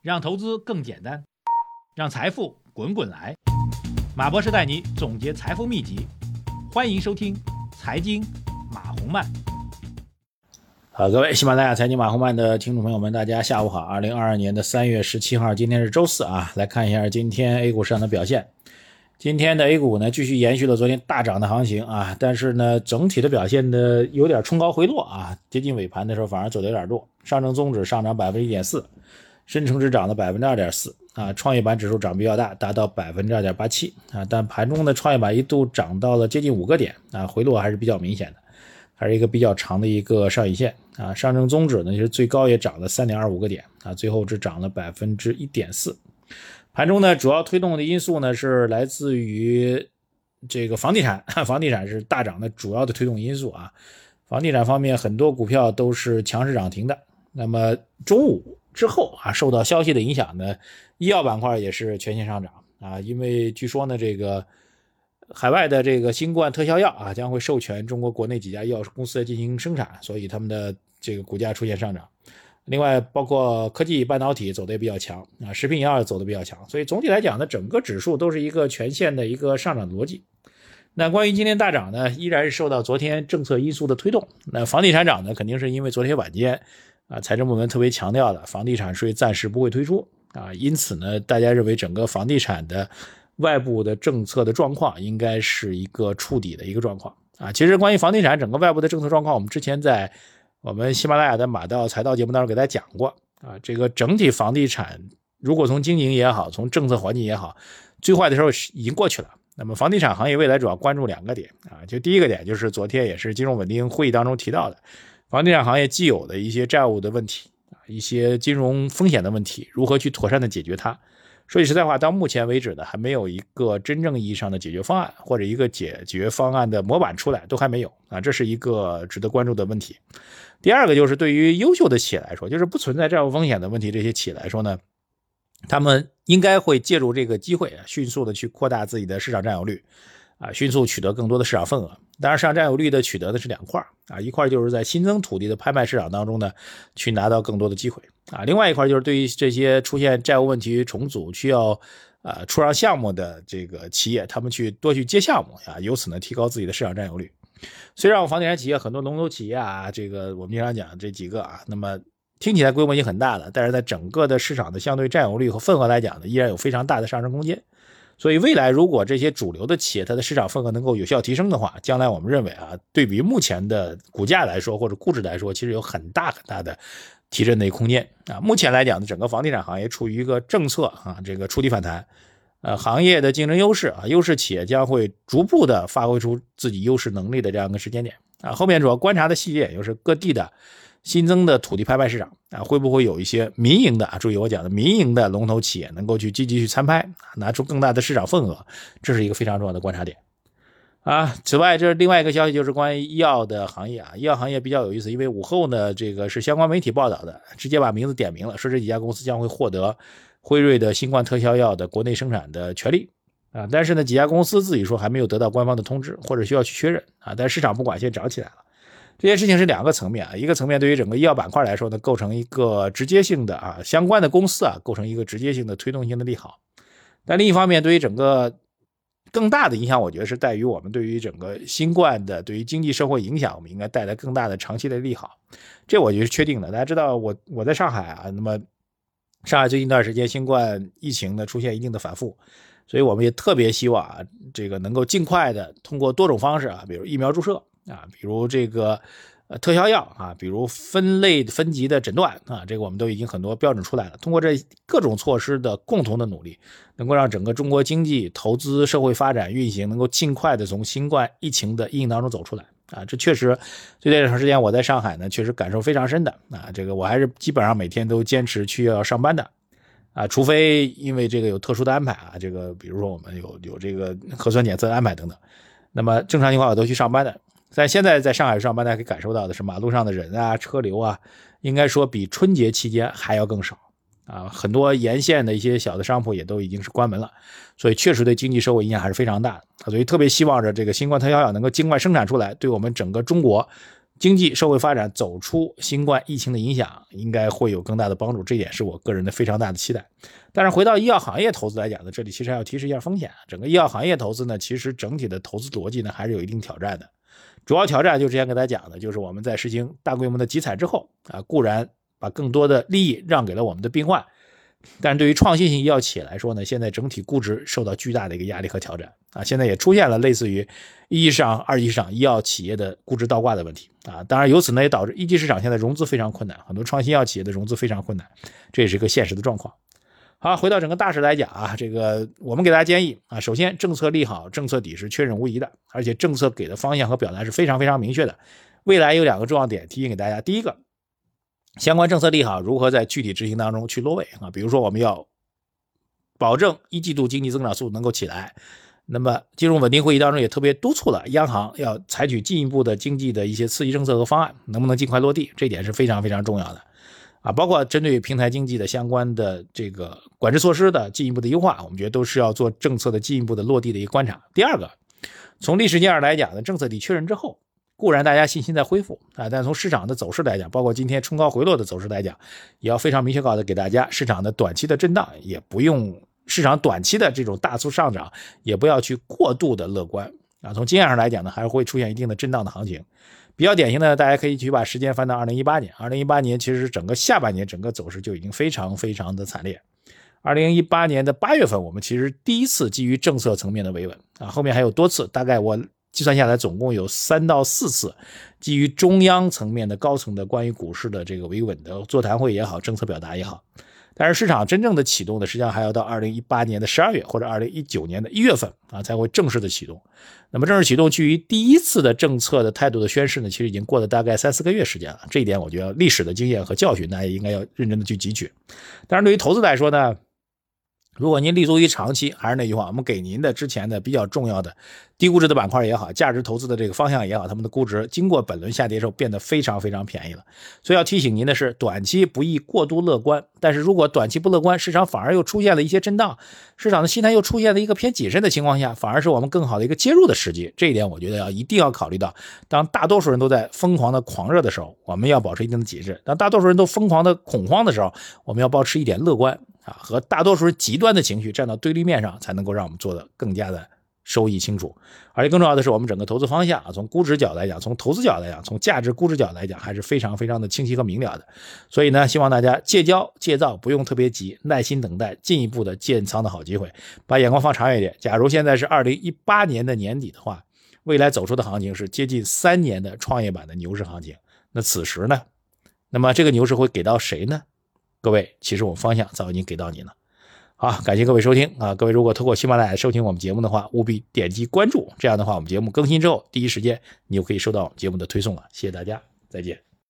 让投资更简单，让财富滚滚来。马博士带你总结财富秘籍，欢迎收听《财经马红漫》。好，各位喜马拉雅财经马红漫的听众朋友们，大家下午好。二零二二年的三月十七号，今天是周四啊，来看一下今天 A 股市场的表现。今天的 A 股呢，继续延续了昨天大涨的行情啊，但是呢，整体的表现呢有点冲高回落啊，接近尾盘的时候反而走的有点弱。上证综指上涨百分之一点四，深成指涨了百分之二点四啊，创业板指数涨比较大，达到百分之二点八七啊，但盘中的创业板一度涨到了接近五个点啊，回落还是比较明显的，还是一个比较长的一个上影线啊。上证综指呢，其实最高也涨了三点二五个点啊，最后只涨了百分之一点四。盘中呢，主要推动的因素呢是来自于这个房地产，房地产是大涨的主要的推动因素啊。房地产方面很多股票都是强势涨停的。那么中午之后啊，受到消息的影响呢，医药板块也是全线上涨啊，因为据说呢，这个海外的这个新冠特效药啊将会授权中国国内几家医药公司来进行生产，所以他们的这个股价出现上涨。另外，包括科技半导体走的也比较强啊，食品药走的比较强，所以总体来讲呢，整个指数都是一个全线的一个上涨逻辑。那关于今天大涨呢，依然是受到昨天政策因素的推动。那房地产涨呢，肯定是因为昨天晚间啊，财政部门特别强调的房地产税暂时不会推出啊，因此呢，大家认为整个房地产的外部的政策的状况应该是一个触底的一个状况啊。其实关于房地产整个外部的政策状况，我们之前在。我们喜马拉雅的马道财道节目当中给大家讲过啊，这个整体房地产如果从经营也好，从政策环境也好，最坏的时候已经过去了。那么房地产行业未来主要关注两个点啊，就第一个点就是昨天也是金融稳定会议当中提到的，房地产行业既有的一些债务的问题，一些金融风险的问题，如何去妥善的解决它。说句实在话，到目前为止呢，还没有一个真正意义上的解决方案，或者一个解决方案的模板出来，都还没有啊，这是一个值得关注的问题。第二个就是对于优秀的企业来说，就是不存在债务风险的问题，这些企业来说呢，他们应该会借助这个机会啊，迅速的去扩大自己的市场占有率。啊，迅速取得更多的市场份额。当然，市场占有率的取得的是两块啊，一块就是在新增土地的拍卖市场当中呢，去拿到更多的机会啊。另外一块就是对于这些出现债务问题重组需要啊出让项目的这个企业，他们去多去接项目啊，由此呢提高自己的市场占有率。虽然我房地产企业很多龙头企业啊，这个我们经常讲这几个啊，那么听起来规模已经很大了，但是在整个的市场的相对占有率和份额来讲呢，依然有非常大的上升空间。所以未来如果这些主流的企业它的市场份额能够有效提升的话，将来我们认为啊，对比目前的股价来说或者估值来说，其实有很大很大的提振的一个空间啊。目前来讲呢，整个房地产行业处于一个政策啊这个触底反弹，呃，行业的竞争优势啊，优势企业将会逐步的发挥出自己优势能力的这样一个时间点啊。后面主要观察的细节就是各地的。新增的土地拍卖市场啊，会不会有一些民营的啊？注意我讲的民营的龙头企业能够去积极去参拍，拿出更大的市场份额，这是一个非常重要的观察点啊。此外，这是另外一个消息，就是关于医药的行业啊。医药行业比较有意思，因为午后呢，这个是相关媒体报道的，直接把名字点名了，说这几家公司将会获得辉瑞的新冠特效药的国内生产的权利啊。但是呢，几家公司自己说还没有得到官方的通知，或者需要去确认啊。但市场不管，现在涨起来了。这件事情是两个层面啊，一个层面对于整个医药板块来说呢，构成一个直接性的啊，相关的公司啊，构成一个直接性的推动性的利好。但另一方面，对于整个更大的影响，我觉得是在于我们对于整个新冠的对于经济社会影响，我们应该带来更大的长期的利好。这我觉得是确定的。大家知道，我我在上海啊，那么上海最近一段时间新冠疫情呢出现一定的反复，所以我们也特别希望啊，这个能够尽快的通过多种方式啊，比如疫苗注射。啊，比如这个呃特效药啊，比如分类分级的诊断啊，这个我们都已经很多标准出来了。通过这各种措施的共同的努力，能够让整个中国经济、投资、社会发展运行能够尽快的从新冠疫情的阴影当中走出来啊。这确实，最近这段长时间我在上海呢，确实感受非常深的啊。这个我还是基本上每天都坚持去要上班的啊，除非因为这个有特殊的安排啊，这个比如说我们有有这个核酸检测安排等等，那么正常情况我都去上班的。在现在在上海上班，大家可以感受到的是，马路上的人啊、车流啊，应该说比春节期间还要更少啊。很多沿线的一些小的商铺也都已经是关门了，所以确实对经济社会影响还是非常大的。所以特别希望着这个新冠特效药能够尽快生产出来，对我们整个中国经济社会发展走出新冠疫情的影响，应该会有更大的帮助。这点是我个人的非常大的期待。但是回到医药行业投资来讲呢，这里其实还要提示一下风险。整个医药行业投资呢，其实整体的投资逻辑呢，还是有一定挑战的。主要挑战就之前跟大家讲的，就是我们在实行大规模的集采之后啊，固然把更多的利益让给了我们的病患。但是对于创新型医药企业来说呢，现在整体估值受到巨大的一个压力和挑战啊，现在也出现了类似于一级市场、二级市场医药企业的估值倒挂的问题啊。当然，由此呢也导致一级市场现在融资非常困难，很多创新药企业的融资非常困难，这也是一个现实的状况。好，回到整个大势来讲啊，这个我们给大家建议啊，首先政策利好，政策底是确认无疑的，而且政策给的方向和表达是非常非常明确的。未来有两个重要点提醒给大家，第一个。相关政策利好如何在具体执行当中去落位啊？比如说，我们要保证一季度经济增长速度能够起来，那么金融稳定会议当中也特别督促了央行要采取进一步的经济的一些刺激政策和方案，能不能尽快落地？这点是非常非常重要的啊！包括针对平台经济的相关的这个管制措施的进一步的优化，我们觉得都是要做政策的进一步的落地的一个观察。第二个，从历史经验来讲呢，政策底确认之后。固然大家信心在恢复啊，但从市场的走势来讲，包括今天冲高回落的走势来讲，也要非常明确告诉给大家，市场的短期的震荡也不用，市场短期的这种大促上涨也不要去过度的乐观啊。从经验上来讲呢，还是会出现一定的震荡的行情。比较典型的，大家可以去把时间翻到二零一八年，二零一八年其实整个下半年整个走势就已经非常非常的惨烈。二零一八年的八月份，我们其实第一次基于政策层面的维稳啊，后面还有多次，大概我。计算下来，总共有三到四次基于中央层面的高层的关于股市的这个维稳的座谈会也好，政策表达也好。但是市场真正的启动呢，实际上还要到二零一八年的十二月或者二零一九年的一月份啊，才会正式的启动。那么正式启动，距离第一次的政策的态度的宣示呢，其实已经过了大概三四个月时间了。这一点，我觉得历史的经验和教训，大家应该要认真的去汲取。但是，对于投资来说呢。如果您立足于长期，还是那句话，我们给您的之前的比较重要的低估值的板块也好，价值投资的这个方向也好，他们的估值经过本轮下跌之后变得非常非常便宜了。所以要提醒您的是，短期不宜过度乐观。但是如果短期不乐观，市场反而又出现了一些震荡，市场的心态又出现了一个偏谨慎的情况下，反而是我们更好的一个介入的时机。这一点我觉得要一定要考虑到。当大多数人都在疯狂的狂热的时候，我们要保持一定的谨慎；当大多数人都疯狂的恐慌的时候，我们要保持一点乐观。啊，和大多数极端的情绪站到对立面上，才能够让我们做的更加的收益清楚。而且更重要的是，我们整个投资方向啊，从估值角来讲，从投资角来讲，从价值估值角来讲，还是非常非常的清晰和明了的。所以呢，希望大家戒骄戒躁，不用特别急，耐心等待进一步的建仓的好机会，把眼光放长远一点。假如现在是二零一八年的年底的话，未来走出的行情是接近三年的创业板的牛市行情。那此时呢，那么这个牛市会给到谁呢？各位，其实我方向早已经给到你了。好，感谢各位收听啊！各位如果通过喜马拉雅收听我们节目的话，务必点击关注，这样的话我们节目更新之后，第一时间你就可以收到节目的推送了。谢谢大家，再见。